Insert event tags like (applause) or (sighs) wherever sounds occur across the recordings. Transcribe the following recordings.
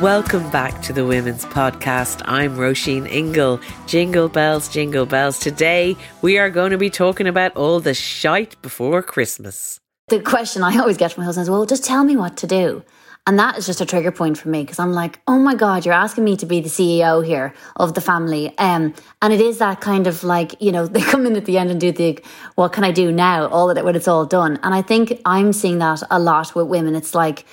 Welcome back to the Women's Podcast. I'm Roisin Ingle. Jingle bells, jingle bells. Today we are going to be talking about all the shite before Christmas. The question I always get from my husband is, well, just tell me what to do. And that is just a trigger point for me because I'm like, oh my God, you're asking me to be the CEO here of the family. Um, and it is that kind of like, you know, (laughs) they come in at the end and do the, what can I do now? All of when it's all done. And I think I'm seeing that a lot with women. It's like,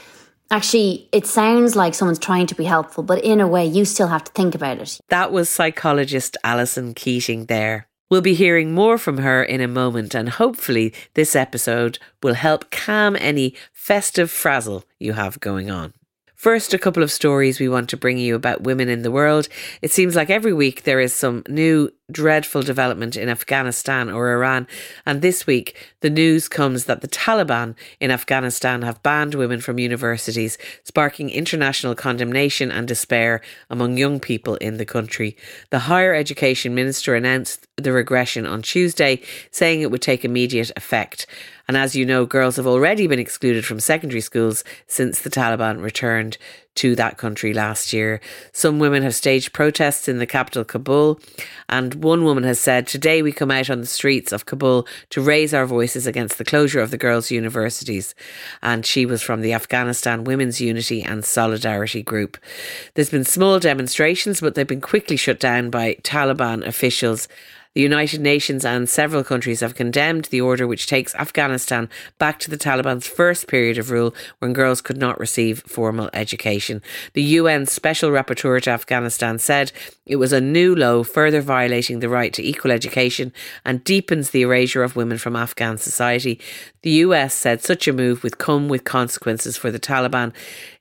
actually it sounds like someone's trying to be helpful but in a way you still have to think about it. That was psychologist allison keating there. We'll be hearing more from her in a moment and hopefully this episode will help calm any festive frazzle you have going on. First, a couple of stories we want to bring you about women in the world. It seems like every week there is some new dreadful development in Afghanistan or Iran. And this week, the news comes that the Taliban in Afghanistan have banned women from universities, sparking international condemnation and despair among young people in the country. The Higher Education Minister announced the regression on Tuesday, saying it would take immediate effect. And as you know, girls have already been excluded from secondary schools since the Taliban returned to that country last year. Some women have staged protests in the capital, Kabul, and one woman has said, Today we come out on the streets of Kabul to raise our voices against the closure of the girls' universities. And she was from the Afghanistan Women's Unity and Solidarity Group. There's been small demonstrations, but they've been quickly shut down by Taliban officials the United Nations and several countries have condemned the order which takes Afghanistan back to the Taliban's first period of rule when girls could not receive formal education. The UN Special Rapporteur to Afghanistan said it was a new low, further violating the right to equal education and deepens the erasure of women from Afghan society. The US said such a move would come with consequences for the Taliban.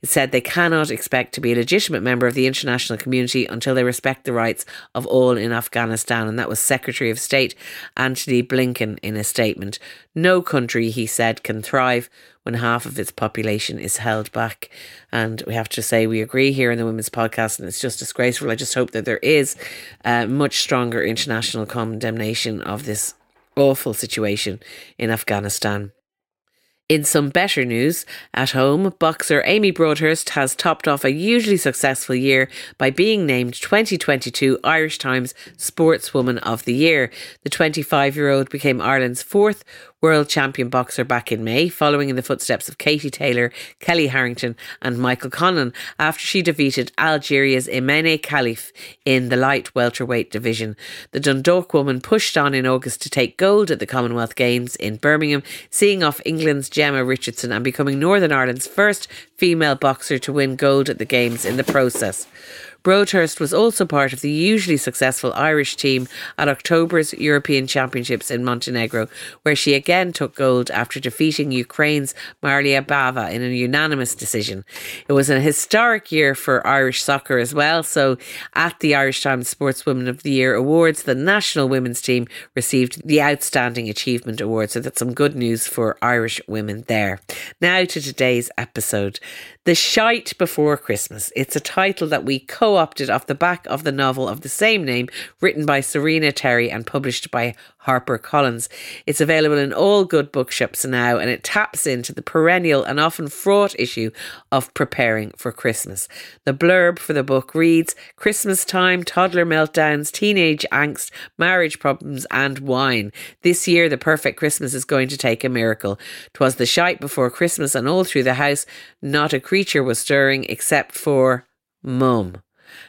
It said they cannot expect to be a legitimate member of the international community until they respect the rights of all in Afghanistan. And that was Secretary of State Antony Blinken in a statement. No country, he said, can thrive when half of its population is held back. And we have to say we agree here in the Women's Podcast, and it's just disgraceful. I just hope that there is a much stronger international condemnation of this awful situation in Afghanistan. In some better news, at home, boxer Amy Broadhurst has topped off a hugely successful year by being named 2022 Irish Times Sportswoman of the Year. The 25 year old became Ireland's fourth world champion boxer back in May, following in the footsteps of Katie Taylor, Kellie Harrington, and Michael Conlan after she defeated Algeria's Imane Khelif in the light welterweight division. The Dundalk woman pushed on in August to take gold at the Commonwealth Games in Birmingham, seeing off England's Gemma Richardson and becoming Northern Ireland's first female boxer to win gold at the Games in the process. Broadhurst was also part of the hugely successful Irish team at October's European Championships in Montenegro, where she again took gold after defeating Ukraine's Marlia Bava in a unanimous decision. It was a historic year for Irish soccer as well. So, at the Irish Times Sportswoman of the Year Awards, the national women's team received the Outstanding Achievement Award. So, that's some good news for Irish women there. Now to today's episode. The Shite Before Christmas. It's a title that we co opted off the back of the novel of the same name, written by Serena Terry and published by Harper Collins. It's available in all good bookshops now and it taps into the perennial and often fraught issue of preparing for Christmas. The blurb for the book reads Christmas time, toddler meltdowns, teenage angst, marriage problems, and wine. This year, the perfect Christmas is going to take a miracle. Twas the shite before Christmas, and all through the house, not a creature was stirring except for Mum.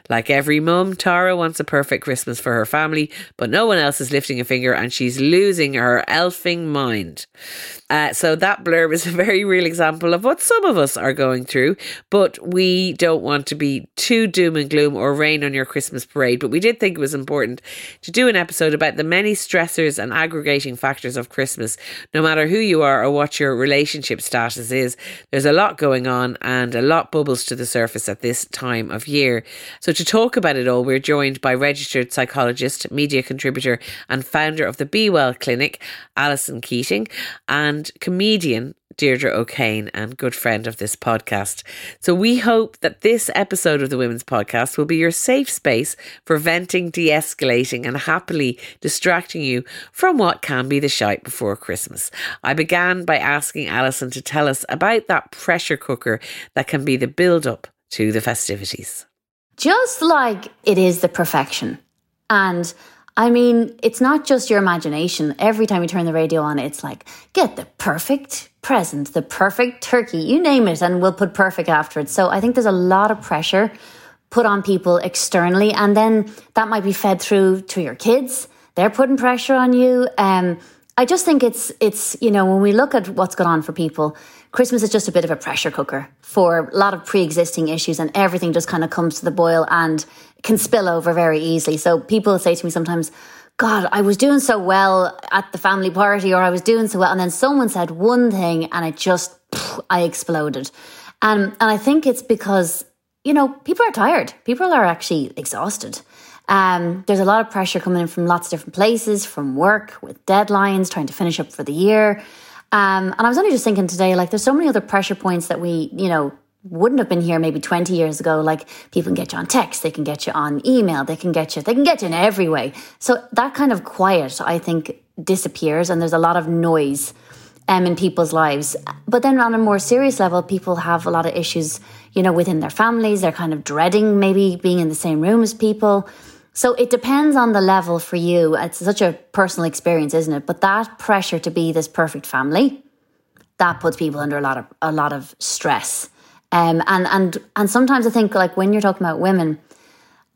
Like every mum, Tara wants a perfect Christmas for her family, but no one else is lifting a finger and she's losing her elfing mind. Uh, so that blurb is a very real example of what some of us are going through, but we don't want to be too doom and gloom or rain on your Christmas parade. But we did think it was important to do an episode about the many stressors and aggregating factors of Christmas. No matter who you are or what your relationship status is, there's a lot going on and a lot bubbles to the surface at this time of year. So to talk about it all, we're joined by registered psychologist, media contributor, and founder of the Be Well Clinic, Allison Keating, and comedian Deirdre O'Kane and good friend of this podcast. So we hope that this episode of the Women's Podcast will be your safe space for venting, de escalating, and happily distracting you from what can be the shite before Christmas. I began by asking Allison to tell us about that pressure cooker that can be the build up to the festivities. Just like it is the perfection. And I mean, it's not just your imagination. Every time you turn the radio on, it's like, get the perfect present, the perfect turkey, you name it, and we'll put perfect after it. So I think there's a lot of pressure put on people externally, and then that might be fed through to your kids. They're putting pressure on you. Um, I just think it's it's you know when we look at what's going on for people, Christmas is just a bit of a pressure cooker for a lot of pre-existing issues, and everything just kind of comes to the boil and can spill over very easily. So people say to me sometimes, God, I was doing so well at the family party, or I was doing so well, and then someone said one thing, and it just I exploded. And and I think it's because you know people are tired. People are actually exhausted. Um, there's a lot of pressure coming in from lots of different places, from work with deadlines, trying to finish up for the year. Um, and I was only just thinking today, like, there's so many other pressure points that we, you know, wouldn't have been here maybe 20 years ago. Like people can get you on text they can get you on email they can get you they can get you in every way. So that kind of quiet i think disappears and there's a lot of noise um, in people's lives. But then on a more serious level people have a lot of issues you know within their families. They're kind of dreading maybe being in the same room as people so it depends on the level for you. It's such a personal experience isn't it? But that pressure to be this perfect family that puts people under a lot of a lot of stress. Um, and and and sometimes I think like when you're talking about women,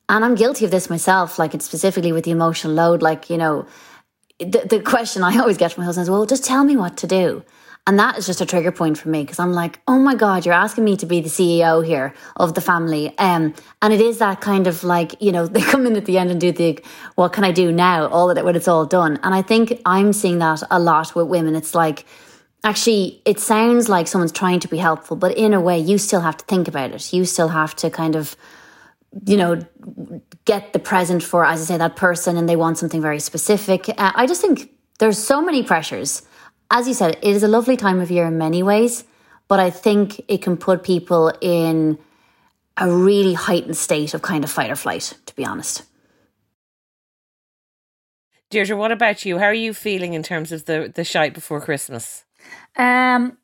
and I'm guilty of this myself, like it's specifically with the emotional load, like you know, the, the question I (laughs) always get from my husband is, "Well, just tell me what to do." And that is just a trigger point for me because I'm like, oh my God, you're asking me to be the CEO here of the family. Um, and it is that kind of like, you know, (laughs) they come in at the end and do the, what can I do now? All of it when it's all done. And I think I'm seeing that a lot with women. It's like, actually it sounds like someone's trying to be helpful but in a way you still have to think about it you still have to kind of you know get the present for as i say that person and they want something very specific uh, i just think there's so many pressures as you said it is a lovely time of year in many ways but i think it can put people in a really heightened state of kind of fight or flight to be honest Deirdre, what about you? How are you feeling in terms of the the shite before Christmas? Um,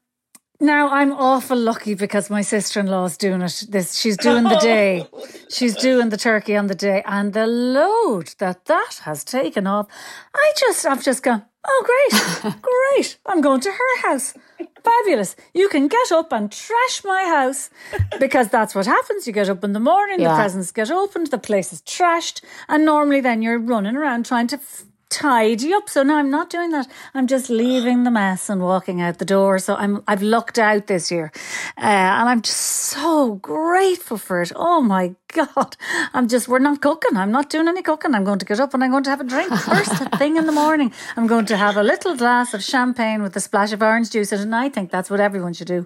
now I'm awful lucky because my sister-in-law's doing it. This she's doing the day. (laughs) She's doing the turkey on the day, and the load that that has taken off. I just, I've just gone. Oh, great, (laughs) great! I'm going to her house. Fabulous. You can get up and trash my house because that's what happens. You get up in the morning, yeah. the presents get opened, the place is trashed, and normally then you're running around trying to f- tidy up. So now I'm not doing that. I'm just leaving the mess and walking out the door. So I'm I've lucked out this year, uh, and I'm just so grateful for it. Oh my god! I'm just we're not cooking. I'm not doing any cooking. I'm going to get up and I'm going to have a drink (laughs) first thing in the morning. I'm going to have a little glass of champagne with a splash of orange juice and I think that's what everyone should do.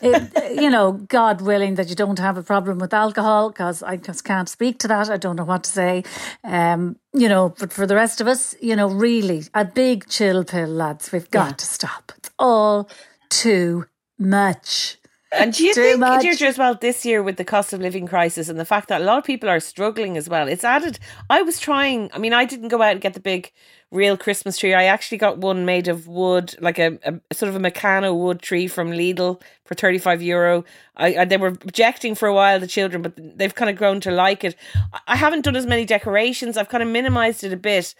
It, (laughs) you know, God willing that you don't have a problem with alcohol, because I just can't speak to that. I don't know what to say. Um, you know, but for the rest of us, you know, really a big chill pill, lads. We've got yeah. to stop. It's all too much. And do you think, much. Deirdre, as well, this year with the cost of living crisis and the fact that a lot of people are struggling as well, it's added. I was trying, I mean, I didn't go out and get the big real Christmas tree. I actually got one made of wood, like a, a sort of a Meccano wood tree from Lidl for 35 euro. I, I, They were objecting for a while, the children, but they've kind of grown to like it. I haven't done as many decorations. I've kind of minimized it a bit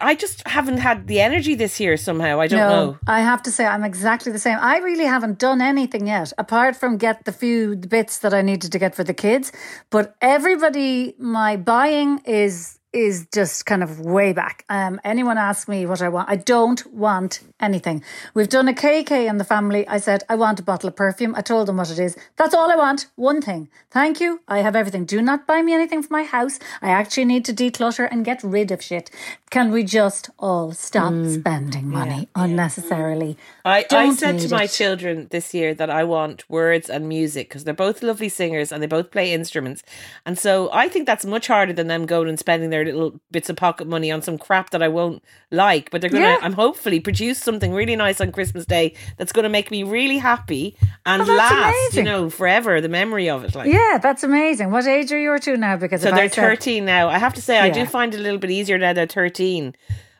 I just haven't had the energy this year somehow. I don't no, know. I have to say I'm exactly the same. I really haven't done anything yet, apart from get the few bits that I needed to get for the kids. But everybody, my buying is is just kind of way back. Um, anyone asks me what I want, I don't want anything. We've done a KK in the family. I said, I want a bottle of perfume. I told them what it is. That's all I want. One thing. Thank you. I have everything. Do not buy me anything for my house. I actually need to declutter and get rid of shit. Can we just all stop mm. spending money yeah, unnecessarily? I, I said to my it. children this year that I want words and music because they're both lovely singers and they both play instruments. And so I think that's much harder than them going and spending their little bits of pocket money on some crap that I won't like. But they're gonna, yeah. I'm hopefully produce something really nice on Christmas Day that's gonna make me really happy and oh, last, amazing. you know, forever. The memory of it, like yeah, that's amazing. What age are your two now? Because so they're said, 13 now. I have to say, yeah. I do find it a little bit easier now. They're 13.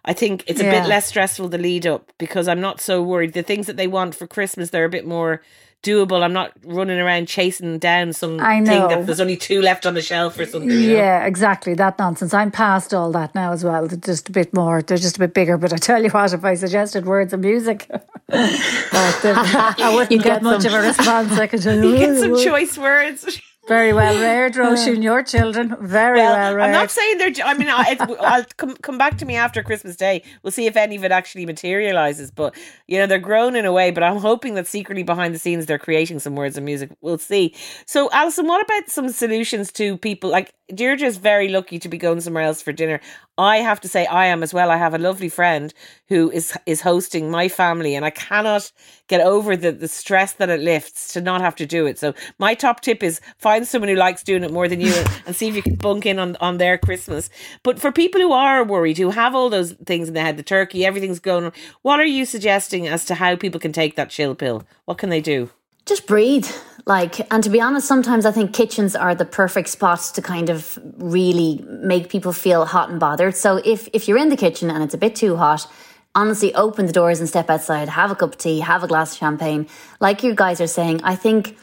I think it's a yeah. bit less stressful the lead up because I'm not so worried. The things that they want for Christmas, they're a bit more doable. I'm not running around chasing down some I know. thing that there's only two left on the shelf or something. Yeah, know? exactly. That nonsense. I'm past all that now as well. They're just a bit more, they're just a bit bigger. But I tell you what, if I suggested words and music, (laughs) (laughs) I wouldn't get much of a response. I could (laughs) you get some choice words. Very well reared, Roisin. Your children, very well, well reared. I'm not saying they're. I mean, I, will (laughs) come come back to me after Christmas Day. We'll see if any of it actually materializes. But you know, they're grown in a way. But I'm hoping that secretly behind the scenes, they're creating some words and music. We'll see. So, Allison, what about some solutions to people like Deirdre's very lucky to be going somewhere else for dinner. I have to say I am as well. I have a lovely friend who is is hosting my family and I cannot get over the, the stress that it lifts to not have to do it. So my top tip is find someone who likes doing it more than you and, (laughs) and see if you can bunk in on, on their Christmas. But for people who are worried, who have all those things in their head, the turkey, everything's going on, what are you suggesting as to how people can take that chill pill? What can they do? Just breathe. Like, and to be honest, sometimes I think kitchens are the perfect spot to kind of really make people feel hot and bothered. So if, if you're in the kitchen and it's a bit too hot, honestly, open the doors and step outside, have a cup of tea, have a glass of champagne. Like you guys are saying, I think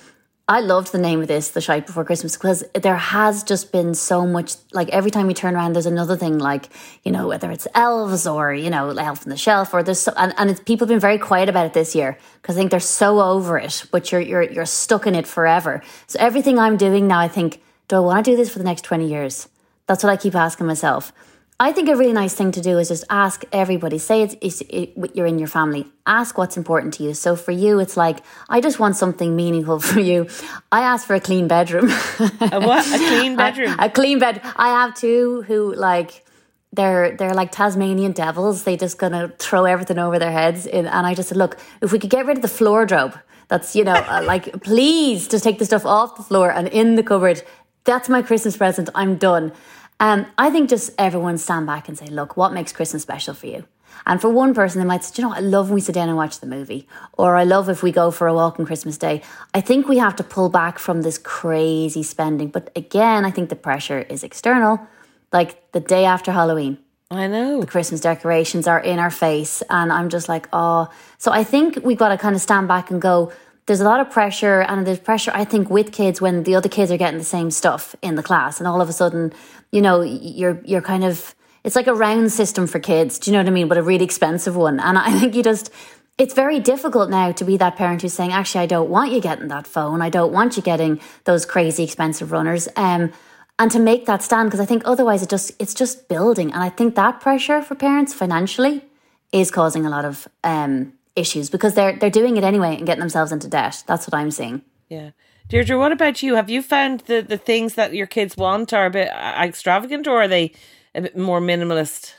I loved the name of this, The Shite Before Christmas, because there has just been so much, like every time you turn around, there's another thing, like, you know, whether it's elves or, you know, Elf on the Shelf, or there's so, and, and people have been very quiet about it this year, because I think they're so over it, but you're, you're, you're stuck in it forever. So everything I'm doing now, I think, do I want to do this for the next 20 years? That's what I keep asking myself. I think a really nice thing to do is just ask everybody. Say it's, it's it, you're in your family. Ask what's important to you. So for you, it's like I just want something meaningful (laughs) for you. I ask for a clean bedroom. a what? A (laughs) clean bedroom. a, a clean bed. I have two who like they're they're like Tasmanian devils. They just gonna throw everything over their heads. In, and I just said, look, if we could get rid of the floor drobe, that's you know, uh, like (laughs) please just take the stuff off the floor and in the cupboard. That's my Christmas present. I'm done. Um, I think just everyone stand back and say, look, what makes Christmas special for you? And for one person, they might say, you know, I love when we sit down and watch the movie, or I love if we go for a walk on Christmas Day. I think we have to pull back from this crazy spending. But again, I think the pressure is external, like the day after Halloween. I know. The Christmas decorations are in our face. And I'm just like, oh. So I think we've got to kind of stand back and go, there's a lot of pressure and there's pressure i think with kids when the other kids are getting the same stuff in the class and all of a sudden you know you're you're kind of it's like a round system for kids do you know what i mean but a really expensive one and (laughs) i think you just it's very difficult now to be that parent who's saying actually i don't want you getting that phone i don't want you getting those crazy expensive runners um, and to make that stand because i think otherwise it just it's just building and i think that pressure for parents financially is causing a lot of um, issues because they're they're doing it anyway and getting themselves into debt. That's what I'm seeing. Yeah. Deirdre, what about you? Have you found the, the things that your kids want are a bit uh, extravagant or are they a bit more minimalist?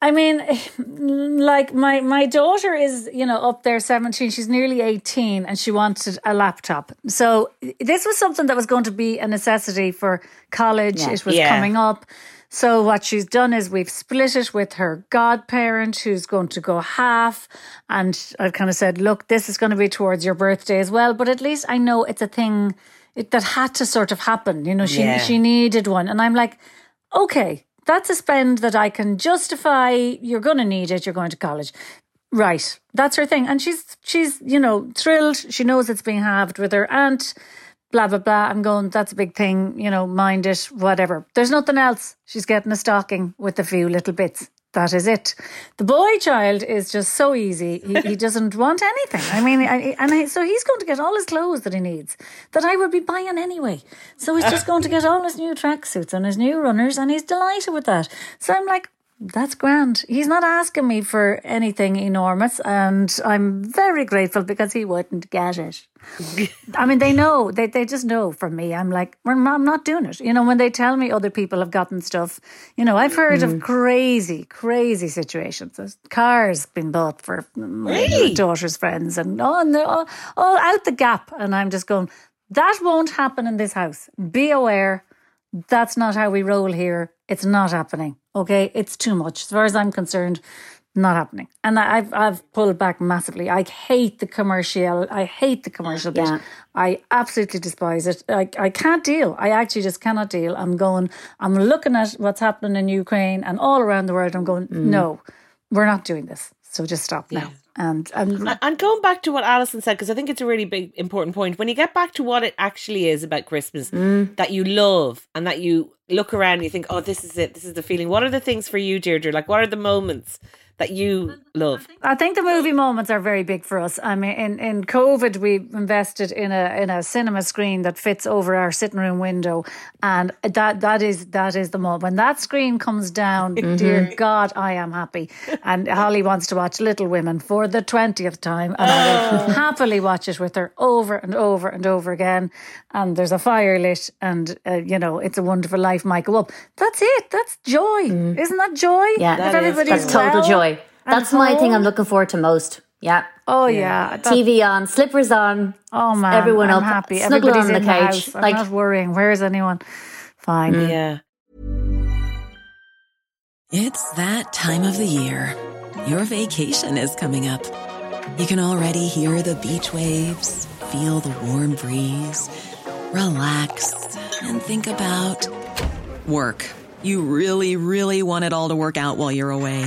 I mean, (sighs) like my my daughter is, you know, up there 17, she's nearly 18 and she wanted a laptop. So this was something that was going to be a necessity for college. Yeah. It was yeah. coming up. So what she's done is we've split it with her godparent who's going to go half. And I've kind of said, look, this is going to be towards your birthday as well. But at least I know it's a thing it, that had to sort of happen. You know, she, yeah. she needed one. And I'm like, okay, that's a spend that I can justify. You're going to need it. You're going to college. Right. That's her thing. And she's, she's, you know, thrilled. She knows it's being halved with her aunt blah blah blah. I'm going, that's a big thing, you know, mind it, whatever. There's nothing else. She's getting a stocking with a few little bits. that is it. The boy child is just so easy. He, he (laughs) doesn't want anything. I mean, I, and I, so he's going to get all his clothes that he needs that I would be buying anyway. So he's just going to get all his new tracksuits and his new runners, and he's delighted with that. So I'm like, that's grand. He's not asking me for anything enormous, and I'm very grateful because he wouldn't get it. I mean, they know, they, they just know from me. I'm like, I'm not doing it. You know, when they tell me other people have gotten stuff, you know, I've heard mm. of crazy, crazy situations. There's cars being bought for really? my daughter's friends and all, and all, all out the gap. And I'm just going, that won't happen in this house. Be aware. That's not how we roll here. It's not happening. Okay, it's too much. As far as I'm concerned, not happening. And I've I've pulled back massively. I hate the commercial. I hate the commercial bit. Yeah. I absolutely despise it. I I can't deal. I actually just cannot deal. I'm going. I'm looking at what's happening in Ukraine and all around the world. I'm going. Mm. No, we're not doing this. So just stop yeah. now. And, and and going back to what Allison said, because I think it's a really big important point. When you get back to what it actually is about Christmas mm. that you love and that you look around and you think, oh, this is it, this is the feeling. What are the things for you, Deirdre? Like, what are the moments that you love? I think the movie moments are very big for us. I mean, in, in COVID, we invested in a in a cinema screen that fits over our sitting room window, and that that is that is the moment when that screen comes down. (laughs) Mm-hmm. Dear God, I am happy. And Holly wants to watch Little Women for the twentieth time, and oh. I will happily watch it with her over and over and over again. And there's a fire lit, and uh, you know it's a wonderful life. Michael Well, That's it. That's joy. Mm. Isn't that joy? Yeah, that if everybody's that's total well, joy. That's my thing I'm looking forward to most. Yeah. Oh yeah. yeah. TV on, slippers on. Oh man, everyone I'm up, happy. Everybody's on the, the couch. House. I'm like, not worrying. Where is anyone? Fine. Mm. Yeah. It's that time of the year. Your vacation is coming up. You can already hear the beach waves, feel the warm breeze, relax, and think about work. You really, really want it all to work out while you're away.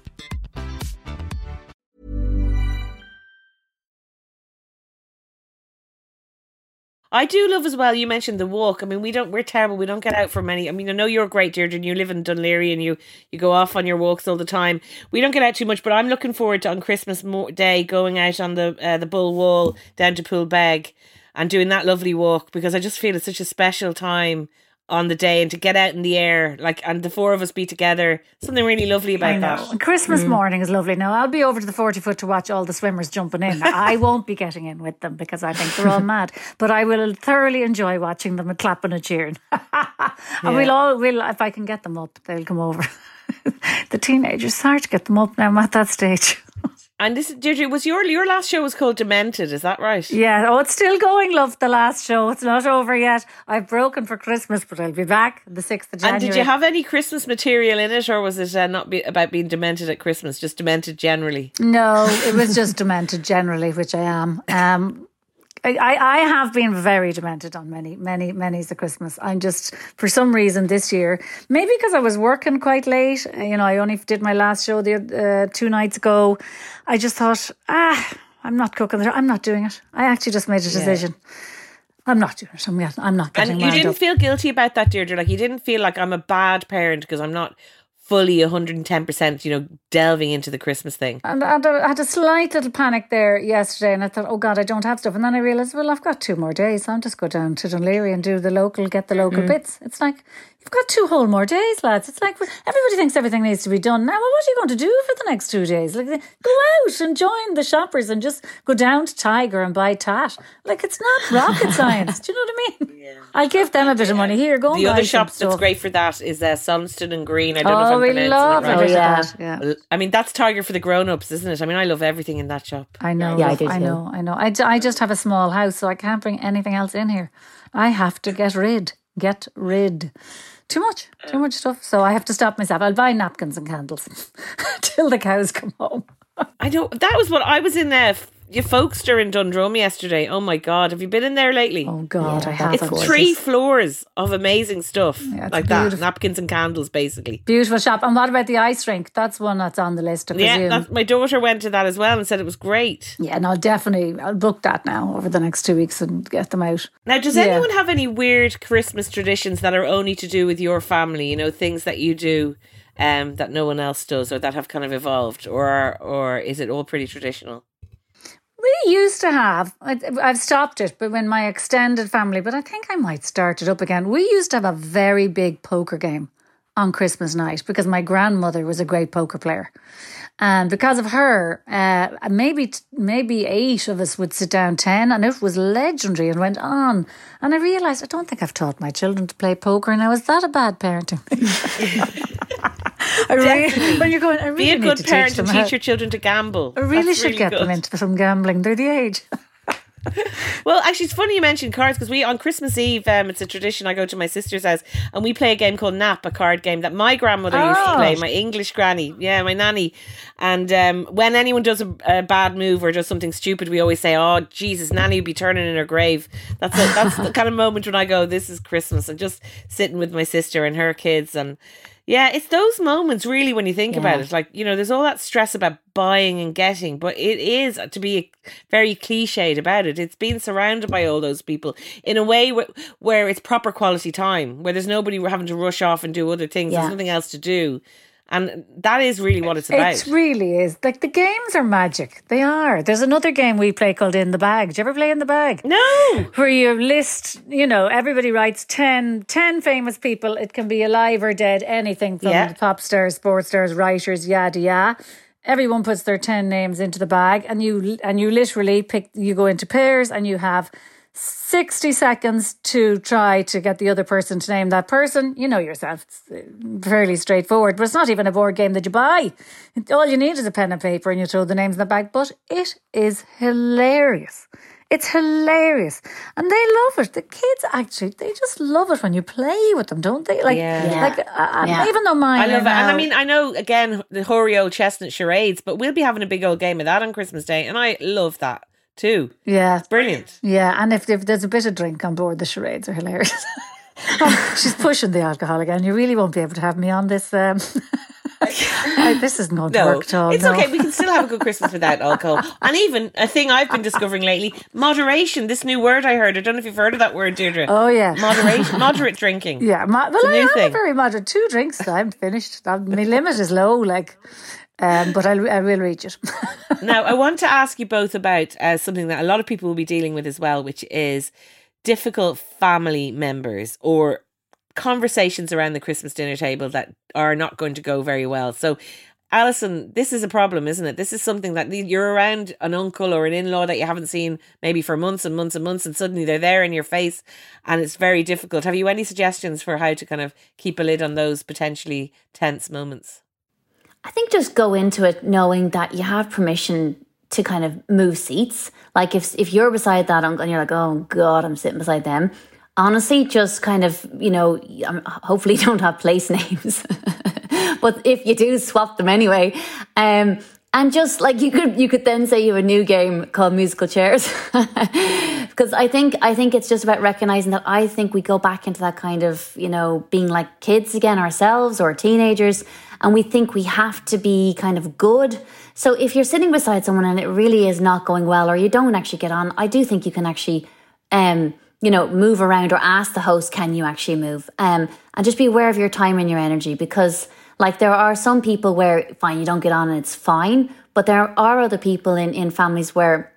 I do love as well. You mentioned the walk. I mean, we don't. We're terrible. We don't get out for many. I mean, I know you're a great, Deirdre, and you live in Dún Laoghaire, and you you go off on your walks all the time. We don't get out too much, but I'm looking forward to on Christmas Day going out on the uh, the Bull Wall down to Poolbeg and doing that lovely walk because I just feel it's such a special time on the day and to get out in the air, like, and the four of us be together. Something really lovely about that. Christmas mm. morning is lovely. Now, I'll be over to the 40 foot to watch all the swimmers jumping in. I won't be getting in with them because I think they're all (laughs) mad, but I will thoroughly enjoy watching them and clapping and cheering. (laughs) and yeah. we'll all, we'll, if I can get them up, they'll come over. (laughs) the teenagers, it's hard to get them up now. I'm at that stage. And this, Deirdre, was your your last show was called Demented? Is that right? Yeah. Oh, it's still going. Love the last show. It's not over yet. I've broken for Christmas, but I'll be back the sixth of January. And did you have any Christmas material in it, or was it uh, not be about being demented at Christmas? Just demented generally? No, it was just demented generally, which I am. Um, I, I have been very demented on many, many, many's of Christmas. I'm just, for some reason this year, maybe because I was working quite late. You know, I only did my last show the uh, two nights ago. I just thought, ah, I'm not cooking. I'm not doing it. I actually just made a decision. Yeah. I'm not doing it. I'm, I'm not getting. And you didn't up. feel guilty about that, Deirdre. Like you didn't feel like I'm a bad parent because I'm not fully 110%, you know, delving into the Christmas thing. And I had a slight little panic there yesterday and I thought, oh God, I don't have stuff. And then I realised, well, I've got two more days. I'll just go down to Laoghaire and do the local, get the local mm. bits. It's like, You've got two whole more days, lads. It's like everybody thinks everything needs to be done now. Well, what are you going to do for the next two days? Like, go out and join the shoppers and just go down to Tiger and buy tat. Like, it's not rocket (laughs) science. Do you know what I mean? Yeah. I'll give them a bit of money. Here, go The other shop that's great for that is uh, Søstrene Grene. I don't oh, know if I'm we pronouncing love it right. Oh, yeah. yeah. I mean, that's Tiger for the grown-ups, isn't it? I mean, I love everything in that shop. I know. Yeah, I do I know. I know. I, d- I just have a small house, so I can't bring anything else in here. I have to get rid. Get rid. Too much. Too much stuff. So I have to stop myself. I'll buy napkins and candles (laughs) till the cows come home. I don't. That was what I was in there. Your Folkester in Dundrum yesterday. Oh my god, have you been in there lately? Oh God, Yeah, I have. it's gorgeous. three floors of amazing stuff Yeah, it's like that, napkins and candles, basically. Beautiful shop. And what about the ice rink? That's one that's on the list, I presume. Yeah, that's, my daughter went to that as well and said it was great. Yeah, no, definitely. I'll book that now over the next two weeks and get them out. Now, does Yeah. anyone have any weird Christmas traditions that are only to do with your family? You know, things that you do um, that no one else does, or that have kind of evolved, or or is it all pretty traditional? We used to have, I, I've stopped it, but when my extended family, but I think I might start it up again. We used to have a very big poker game on Christmas night because my grandmother was a great poker player. And because of her, uh, maybe maybe eight of us would sit down, ten, and it was legendary and went on. And I realised I don't think I've taught my children to play poker now. Is that a bad parenting? (laughs) (laughs) I really, when you're going, I really Be a need good to parent teach and teach how- your children to gamble. I really That's should get them good. into some gambling. They're the age. (laughs) Well, actually, it's funny you mentioned cards because we on Christmas Eve, um, it's a tradition. I go to my sister's house and we play a game called Nap, a card game that my grandmother used to Oh. play, my English granny, yeah, my nanny. And um, when anyone does a, a bad move or does something stupid, we always say, "Oh, Jesus, Nanny would be turning in her grave." That's a, that's the kind of moment when I go, "This is Christmas," and just sitting with my sister and her kids and. Yeah, it's those moments really when you think about it. Like, you know, there's all that stress about buying and getting, but it is uh, to be very cliched about it. It's being surrounded by all those people in a way where, where it's proper quality time, where there's nobody having to rush off and do other things. Yeah. There's nothing else to do. And that is really what it's about. It really is. Like the games are magic. They are. There's another game we play called In the Bag. Did you ever play In the Bag? no. Where you list, you know, everybody writes 10, 10 famous people. It can be alive or dead, anything from Yeah. pop stars, sports stars, writers, yada yada. Everyone puts their 10 names into the bag and you and you literally pick you go into pairs and you have 60 seconds to try to get the other person to name that person. You know yourself. It's uh, fairly straightforward, but it's not even a board game that you buy. All you need is a pen and paper and you throw the names in the bag, but it is hilarious. It's hilarious. And they love it. The kids actually, they just love it when you play with them, don't they? Like, Yeah. like uh, Yeah. even though mine I love are it. And I mean, I know, again, the hoary old chestnut charades, but we'll be having a big old game of that on Christmas Day. And I love that too. yeah, Brilliant. Yeah, and if, if there's a bit of drink on board, the charades are hilarious. (laughs) (laughs) She's pushing the alcohol again. You really won't be able to have me on this. Um, (laughs) I- this isn't going to No, work at all. it's no. okay. We can still have a good Christmas without alcohol. And even a thing I've been discovering lately: moderation. This new word I heard. I don't know if you've heard of that word, Deirdre. Oh, yeah. moderation, moderate drinking. Yeah, ma- well, a I am a very moderate. Two drinks, I'm finished. Uh, My limit is low, like, um, but I'll, I will reach it. (laughs) Now, I want to ask you both about uh, something that a lot of people will be dealing with as well, which is difficult family members or conversations around the Christmas dinner table that are not going to go very well. So, Alison, this is a problem, isn't it? This is something that you're around an uncle or an in law that you haven't seen maybe for months and months and months, and suddenly they're there in your face and it's very difficult. Have you any suggestions for how to kind of keep a lid on those potentially tense moments? I think just go into it knowing that you have permission to kind of move seats. Like if if you're beside that uncle and you're like, oh god, I'm sitting beside them. Honestly, just kind of you know, hopefully (laughs) don't have place names, (laughs) but if you do, swap them anyway. Um, and just like you could, you could then say you have a new game called musical chairs, (laughs) because I think I think it's just about recognizing that I think we go back into that kind of you know being like kids again ourselves or teenagers, and we think we have to be kind of good. So if you're sitting beside someone and it really is not going well, or you don't actually get on, I do think you can actually, um, you know, move around or ask the host, can you actually move? Um, and just be aware of your time and your energy because, like, there are some people where fine you don't get on and it's fine, but there are other people in in families where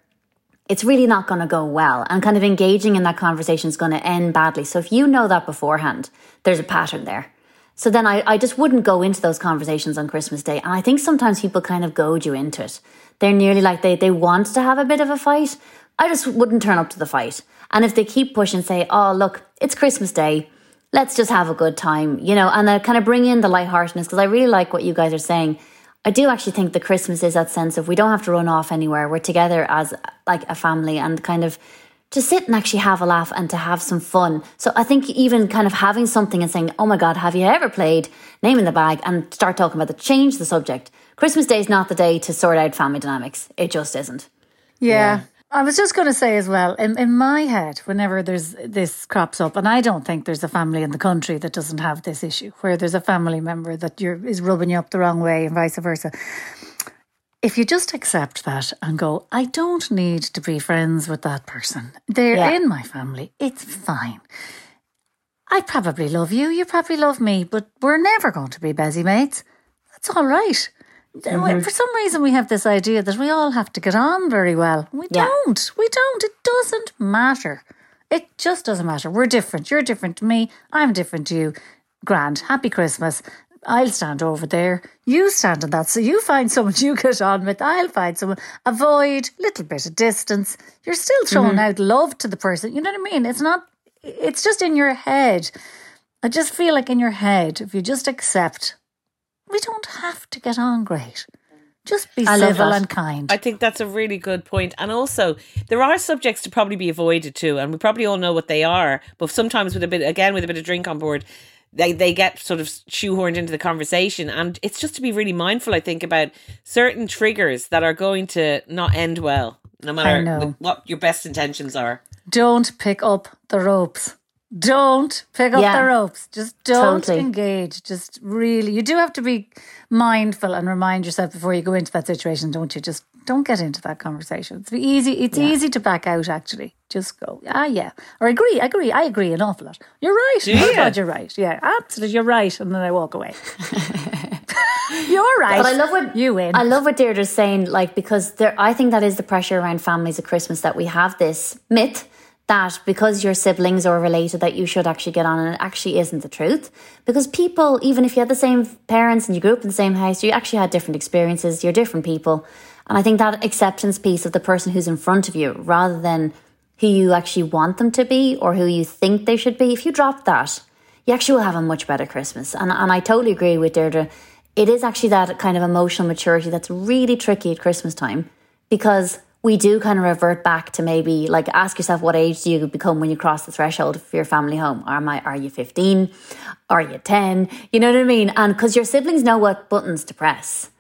it's really not going to go well. And kind of engaging in that conversation is going to end badly. So if you know that beforehand, there's a pattern there. So then I, I just wouldn't go into those conversations on Christmas Day. And I think sometimes people kind of goad you into it. They're nearly like they, they want to have a bit of a fight. I just wouldn't turn up to the fight. And if they keep pushing, say, oh, look, it's Christmas Day. Let's just have a good time, you know, and I kind of bring in the lightheartedness because I really like what you guys are saying. I do actually think the Christmas is that sense of we don't have to run off anywhere. We're together as like a family and kind of to sit and actually have a laugh and to have some fun. So I think even kind of having something and saying, "Oh my God, have you ever played?" Name in the bag and start talking about the change the subject. Christmas Day is not the day to sort out family dynamics. It just isn't. Yeah. I was just going to say as well, in, in my head, whenever there's this crops up, and I don't think there's a family in the country that doesn't have this issue, where there's a family member that you're, is rubbing you up the wrong way and vice versa. If you just accept that and go, I don't need to be friends with that person. They're Yeah. in my family. It's fine. I probably love you. You probably love me, but we're never going to be busy mates. That's all right. Mm-hmm. For some reason, we have this idea that we all have to get on very well. We Yeah. don't. We don't. It doesn't matter. It just doesn't matter. We're different. You're different to me. I'm different to you. Grand. Happy Christmas. I'll stand over there. You stand on that. So you find someone you get on with. I'll find someone. Avoid little bit of distance. You're still throwing mm-hmm. out love to the person. You know what I mean? It's not. It's just in your head. I just feel like in your head, if you just accept, we don't have to get on great. Just be I civil and kind. I think that's a really good point. And also, there are subjects to probably be avoided too, and we probably all know what they are. But sometimes, with a bit, again, with a bit of drink on board, they, they get sort of shoehorned into the conversation. And it's just to be really mindful, I think, about certain triggers that are going to not end well, no matter what your best intentions are. don't pick up the ropes. Don't pick up Yeah. the ropes. Just don't Totally. engage. Just really, you do have to be mindful and remind yourself before you go into that situation, don't you? Just don't get into that conversation. It's easy. It's easy to back out. Actually, just go. Ah, yeah. Or agree. Agree. I agree an awful lot. You're right. Do Oh you? God, you're right. Yeah, absolutely. You're right. And then I walk away. (laughs) you're right. But I love what you win. I love what Deirdre's saying, like because there. I think that is the pressure around families at Christmas that we have this myth that because your siblings are related that you should actually get on, and it actually isn't the truth. Because people, even if you had the same parents and you grew up in the same house, you actually had different experiences. You're different people, and I think that acceptance piece of the person who's in front of you, rather than who you actually want them to be or who you think they should be, if you drop that, you actually will have a much better Christmas. And, and I totally agree with Deirdre. It is actually that kind of emotional maturity that's really tricky at Christmas time because we do kind of revert back to maybe like ask yourself what age do you become when you cross the threshold for your family home? Are, I, are you 15? Are you 10? You know what I mean? And because your siblings know what buttons to press.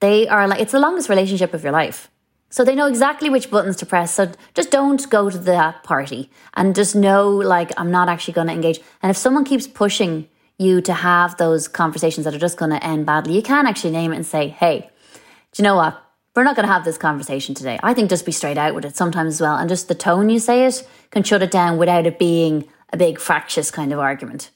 They are like, it's the longest relationship of your life. So they know exactly which buttons to press. So just don't go to that party and just know, like, I'm not actually going to engage. And if someone keeps pushing you to have those conversations that are just going to end badly, you can actually name it and say, hey, do you know what? We're not going to have this conversation today. I think just be straight out with it sometimes as well. And just the tone you say it can shut it down without it being a big fractious kind of argument.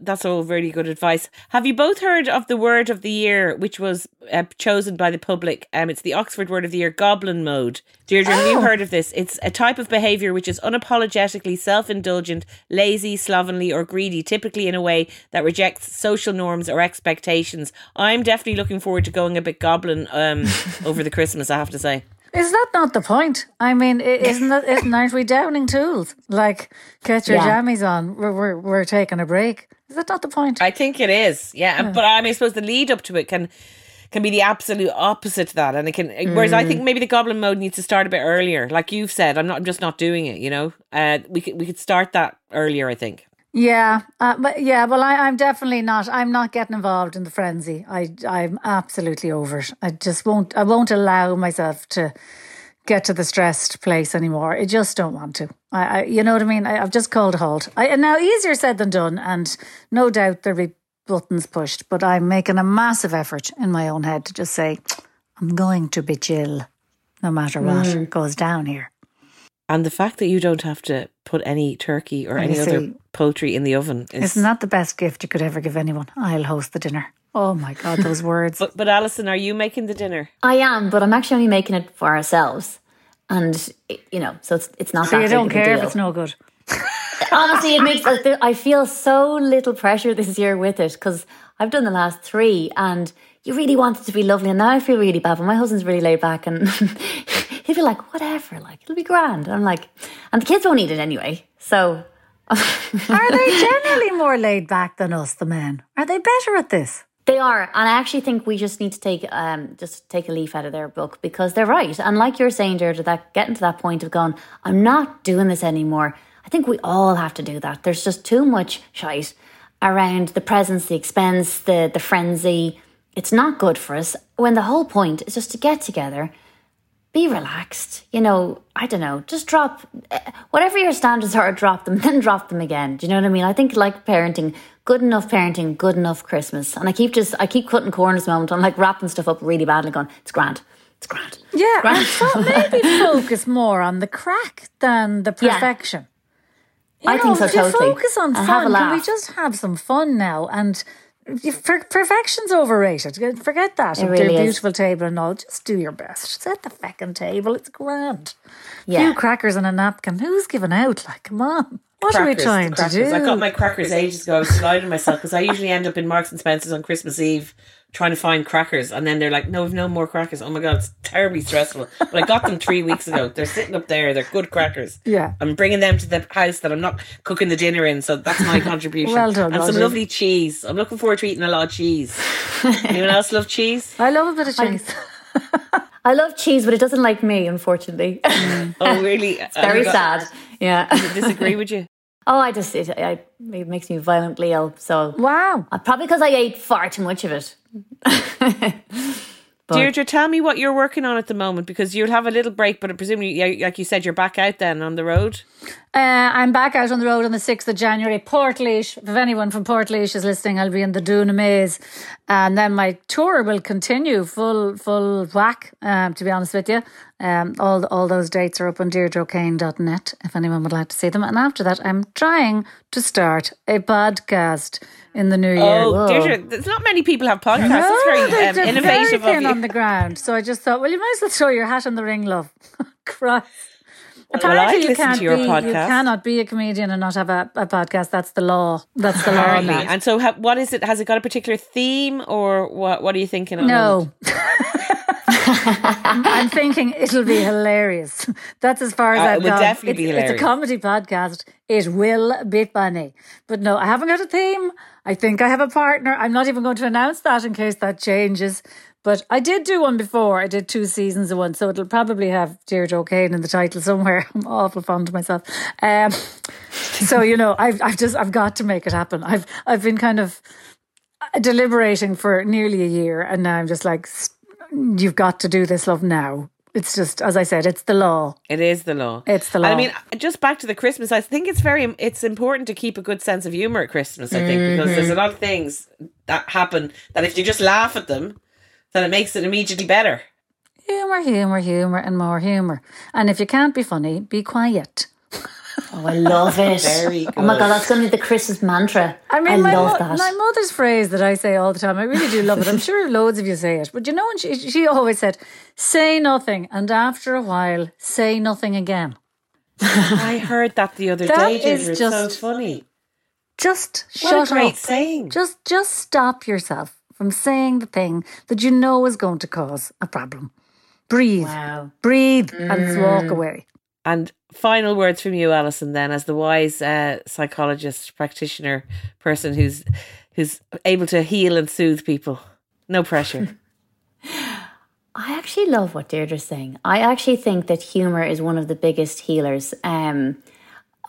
That's all really good advice. Have you both heard of the word of the year, which was uh, chosen by the public? Um, it's the Oxford word of the year, goblin mode. Deirdre, have you heard of this? It's a type of behaviour which is unapologetically self-indulgent, lazy, slovenly, or greedy, typically in a way that rejects social norms or expectations. I'm definitely looking forward to going a bit goblin um, (laughs) over the Christmas. I have to say. Is that not the point? I mean, isn't that isn't aren't we downing tools? Like, get your Yeah. jammies on. We're, we're we're taking a break. Is that not the point? I think it is, yeah. But I mean, I suppose the lead up to it can can be the absolute opposite to that, and it can. Whereas I think maybe the goblin mode needs to start a bit earlier, like you've said. I'm not. I'm just not doing it. You know, uh, we could we could start that earlier. I think. Yeah, uh, but yeah, well, I, I'm definitely not. I'm not getting involved in the frenzy. I I'm absolutely over it. I just won't. I won't allow myself to get to the stressed place anymore. I just don't want to. I, I you know what I mean. I, I've just called a halt. I, and now easier said than done, and no doubt there'll be buttons pushed. But I'm making a massive effort in my own head to just say I'm going to be chill, no matter what goes down here. And the fact that you don't have to put any turkey or any you other poultry in the oven is. Isn't that the best gift you could ever give anyone? I'll host the dinner. Oh my God, those (laughs) words. But but Allison, are you making the dinner? I am, but I'm actually only making it for ourselves. and you know, so it's it's not. So that you don't big of a care if it's no good. (laughs) Honestly, it makes I feel so little pressure this year with it because I've done the last three, and you really want it to be lovely, and now I feel really bad. But my husband's really laid back, and (laughs) he'd be like, "Whatever, like it'll be grand." I'm like, and the kids won't eat it anyway, so. (laughs) Are they generally more laid back than us, the men? Are they better at this? They are, and I actually think we just need to take um just take a leaf out of their book because they're right. And like you're saying, Deirdre, that getting to that point of going, I'm not doing this anymore. I think we all have to do that. There's just too much shite around the presents, the expense, the the frenzy. It's not good for us. When the whole point is just to get together, be relaxed. You know, I don't know, just drop eh, whatever your standards are, (laughs) drop them, then drop them again. Do you know what I mean? I think like parenting, good enough parenting, good enough Christmas. And I keep just, I keep cutting corners moment. I'm like wrapping stuff up really badly, going, it's grand, it's grand. Yeah, Grand. and so maybe (laughs) focus more on the craic than the Yeah. perfection. You I think so, totally. focus on And fun. have a Can we just have some fun now? And perfection's overrated. Forget that. It really to a is. beautiful table and all. Just do your best. Set the fucking table. It's grand. Yeah. Few crackers and a napkin. Who's giving out? Like, come on. What are we trying to do? I got my crackers ages ago. I was delighted myself because I usually end up in Marks and Spencer's on Christmas Eve trying to find crackers, and then they're like, "No, we've no more crackers." Oh my god, it's terribly stressful. But I got them three (laughs) weeks ago. They're sitting up there. They're good crackers. Yeah. I'm bringing them to the house that I'm not cooking the dinner in, so that's my (laughs) contribution. Well done, and some lovely cheese. I'm looking forward to eating a lot of cheese. Anyone else love cheese? (laughs) I love a bit of cheese. I love cheese, but it doesn't like me, unfortunately. Mm. Oh, really? It's Very sad. Yeah. Disagree with you. Oh, I just, it, I, it makes me violently ill. So wow. uh, probably because I ate far too much of it. (laughs) Deirdre, tell me what you're working on at the moment because you'll have a little break, but presumably, yeah, like you said, you're back out then on the road. Uh, I'm back out on the road on the 6th of January. Portlaoise. If anyone from Portlaoise is listening, I'll be in the Dunamaise. And then my tour will continue full full whack, um, to be honest with you. Um, all all those dates are up on deirdreokane.net if anyone would like to see them. And after that, I'm trying to start a podcast in the new year. Oh, Deirdre, there's not many people have podcasts. That's very they're- um, innovative very of thin on the ground. So I just thought, well, you might as well throw your hat in the ring, love. (laughs) Christ. Apparently, you listen can't to your be, you cannot be a comedian and not have a, a podcast. That's the law. That's the law. Now. And so, ha- what is it? Has it got a particular theme, or what? What are you thinking? moment? No. (laughs) (laughs) I'm thinking it'll be hilarious. That's as far as Uh, I've would gone. definitely be it's, it's a comedy podcast. It will be funny. But no, I haven't got a theme. I think I have a partner. I'm not even going to announce that in case that changes. But I did do one before. I did two seasons of one, so it'll probably have Deirdre O'Kane in the title somewhere. (laughs) I'm awful fond of myself. Um, so you know, I've I've just I've got to make it happen. I've I've been kind of deliberating for nearly a year, and now I'm just like, you've got to do this, love. Now it's just as I said, it's the law. It is the law. It's the And I mean, just back to the Christmas. I think it's very it's important to keep a good sense of humor at Christmas. I think because there's Mm-hmm. a lot of things that happen that if you just laugh at them, then it makes it immediately better. Humor, humor, humor, and more humor. And if you can't be funny, be quiet. (laughs) Oh, I love it. Very Oh my. God, that's going to be the Christmas mantra. I mean, my, love mo- that. my mother's phrase that I say all the time, I really do love it. I'm sure (laughs) loads of you say it. But you know, and she, she always said, say nothing. And after a while, say nothing again. (laughs) I heard that the other That day. is Ginger. It's so just- funny. Just What shut a great up. saying. Just, just stop yourself from saying the thing that you know is going to cause a problem. Breathe. Wow. Breathe and walk away. And final words from you, Allison, then, as the wise uh, psychologist, practitioner, person who's who's able to heal and soothe people. No pressure. (laughs) I actually love what Deirdre's saying. I actually think that humor is one of the biggest healers. Um,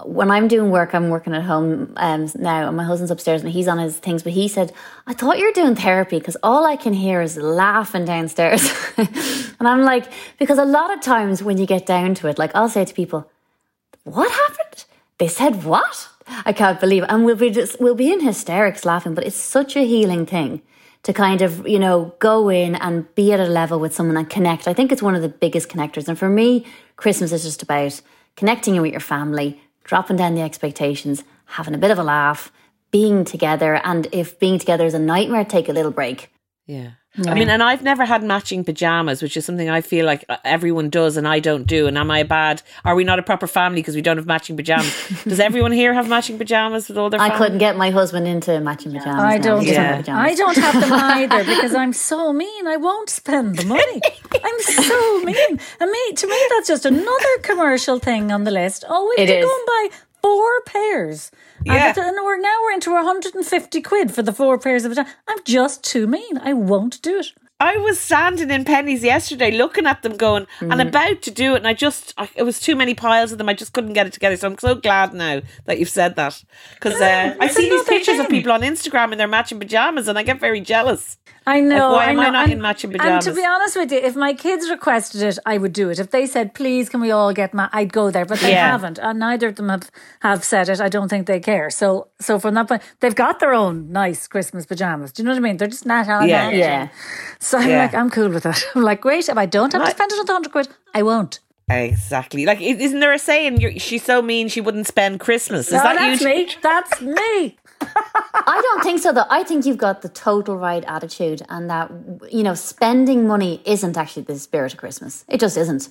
when I'm doing work, I'm working at home um, now, and my husband's upstairs and he's on his things. But he said, "I thought you were doing therapy because all I can hear is laughing downstairs." (laughs) and I'm like, because a lot of times when you get down to it, like I'll say to people, "What happened?" They said, "What?" I can't believe it. And we'll be just we'll be in hysterics laughing, but it's such a healing thing to kind of, you know, go in and be at a level with someone and connect. I think it's one of the biggest connectors. And for me, Christmas is just about connecting you with your family, dropping down the expectations, having a bit of a laugh, being together. And if being together is a nightmare, take a little break. Yeah. I mean, and I've never had matching pajamas, which is something I feel like uh, everyone does and I don't do. And am I bad? Are we not a proper family because we don't have matching pajamas? (laughs) does everyone here have matching pajamas with all their I family? couldn't get my husband into matching pajamas. I now. don't. Yeah. have pajamas. I don't have them (laughs) either because I'm so mean. I won't spend the money. I'm so mean. And me, to me, that's just another commercial thing on the list. Oh, we It have to is. go and buy four pairs. Yeah. And we're now we're into 150 quid for the four pairs of pajamas. I'm just too mean. I won't do it. I was standing in Penneys yesterday looking at them going and about to do it and I just I, it was too many piles of them I just couldn't get it together so I'm so glad now that you've said that because uh, I see these another pictures of people on Instagram in their matching pajamas and I get very jealous I know. why I am I not and, in matching pajamas? And to be honest with you, if my kids requested it, I would do it. If they said, "Please, can we all get?" my, I'd go there, but they Yeah. haven't, and neither of them have have said it. I don't think they care. So, so from that point, they've got their own nice Christmas pajamas. Do you know what I mean? They're just not on Yeah. that. Yeah. So I'm Yeah. like, I'm cool with that. (laughs) I'm like, great. If I don't have to Right. spend another hundred quid, I won't. exactly like isn't there a saying you're, she's so mean she wouldn't spend Christmas is No, that that's you me. That's me. (laughs) I don't think so, though. I think you've got the total right attitude, and that, you know, spending money isn't actually the spirit of Christmas. It just isn't.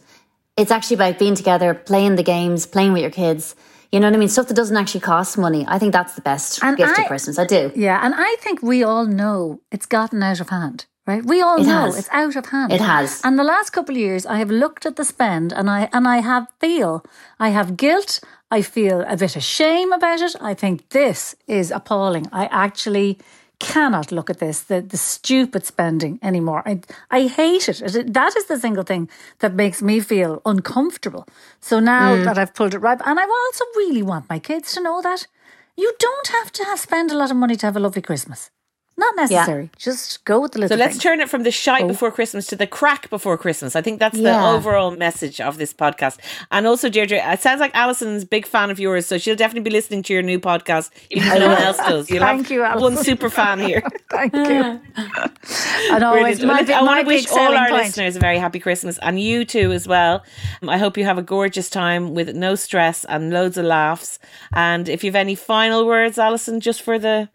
It's actually about being together, playing the games, playing with your kids. You know what I mean? Stuff that doesn't actually cost money. I think that's the best And gift I- of Christmas. I do. Yeah, and I think we all know it's gotten out of hand, right? We all It know has. it's out of hand. It has. And the last couple of years, I have looked at the spend, and I and I have feel I have guilt. I feel a bit of shame about it. I think this is appalling. I actually cannot look at this the the stupid spending anymore. I I hate it. That is the single thing that makes me feel uncomfortable. So now Mm. that I've pulled it right, and I also really want my kids to know that. You don't have to have, spend a lot of money to have a lovely Christmas. Not necessary. Just go with the little. so let's things. turn it from the shite oh. before Christmas to the craic before Christmas I think that's the Yeah. overall message of this podcast and also Deirdre it sounds like Allison's big fan of yours so she'll definitely be listening to your new podcast even if no one else does you'll Thank have you, one super fan here (laughs) Thank you. (laughs) and always Brilliant. my, I want to wish all our point. listeners a very happy Christmas and you too as well. I hope you have a gorgeous time with no stress and loads of laughs. And if you have any final words, Alison, just for the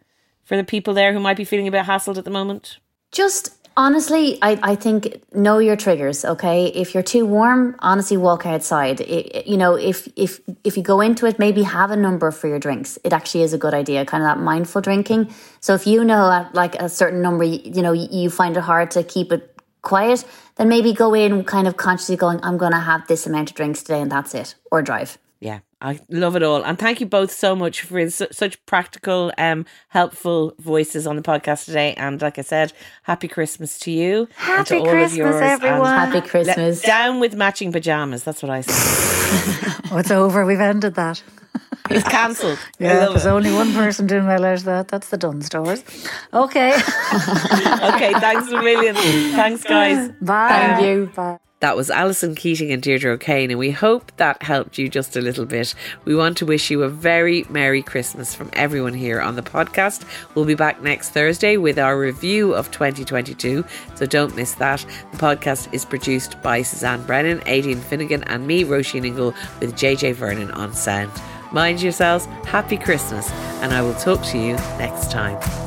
for the people there who might be feeling a bit hassled at the moment. Just honestly, I, I think know your triggers. Okay, if you're too warm, honestly, walk outside. It, it- you know, if if if you go into it, maybe have a number for your drinks. It actually is a good idea, kind of that mindful drinking. So if you know at like a certain number, you, you know, you, you find it hard to keep it quiet, then maybe go in kind of consciously going, I'm going to have this amount of drinks today, and that's it, or drive. Yeah, I love it all. And thank you both so much for su- such practical, um, helpful voices on the podcast today. And like I said, happy Christmas to you. and to Happy all of Christmas, yours. And everyone. Happy let- Christmas. down with matching pajamas. That's what I say. (laughs) Oh, it's over. We've ended that. (laughs) It's cancelled. Yeah, there's it. only one person doing well out of that. That's the Dunnes Stores. Okay. (laughs) Okay, thanks a million. Thanks, guys. Bye. Thank you. Bye. That was Allison Keating and Deirdre O'Kane, and we hope that helped you just a little bit. We want to wish you a very Merry Christmas from everyone here on the podcast. We'll be back next Thursday with our review of 2022, so don't miss that. The podcast is produced by Suzanne Brennan, Aidan Finnegan, and me, Róisín Ingle, with JJ Vernon on sound. Mind yourselves, happy Christmas, and I will talk to you next time.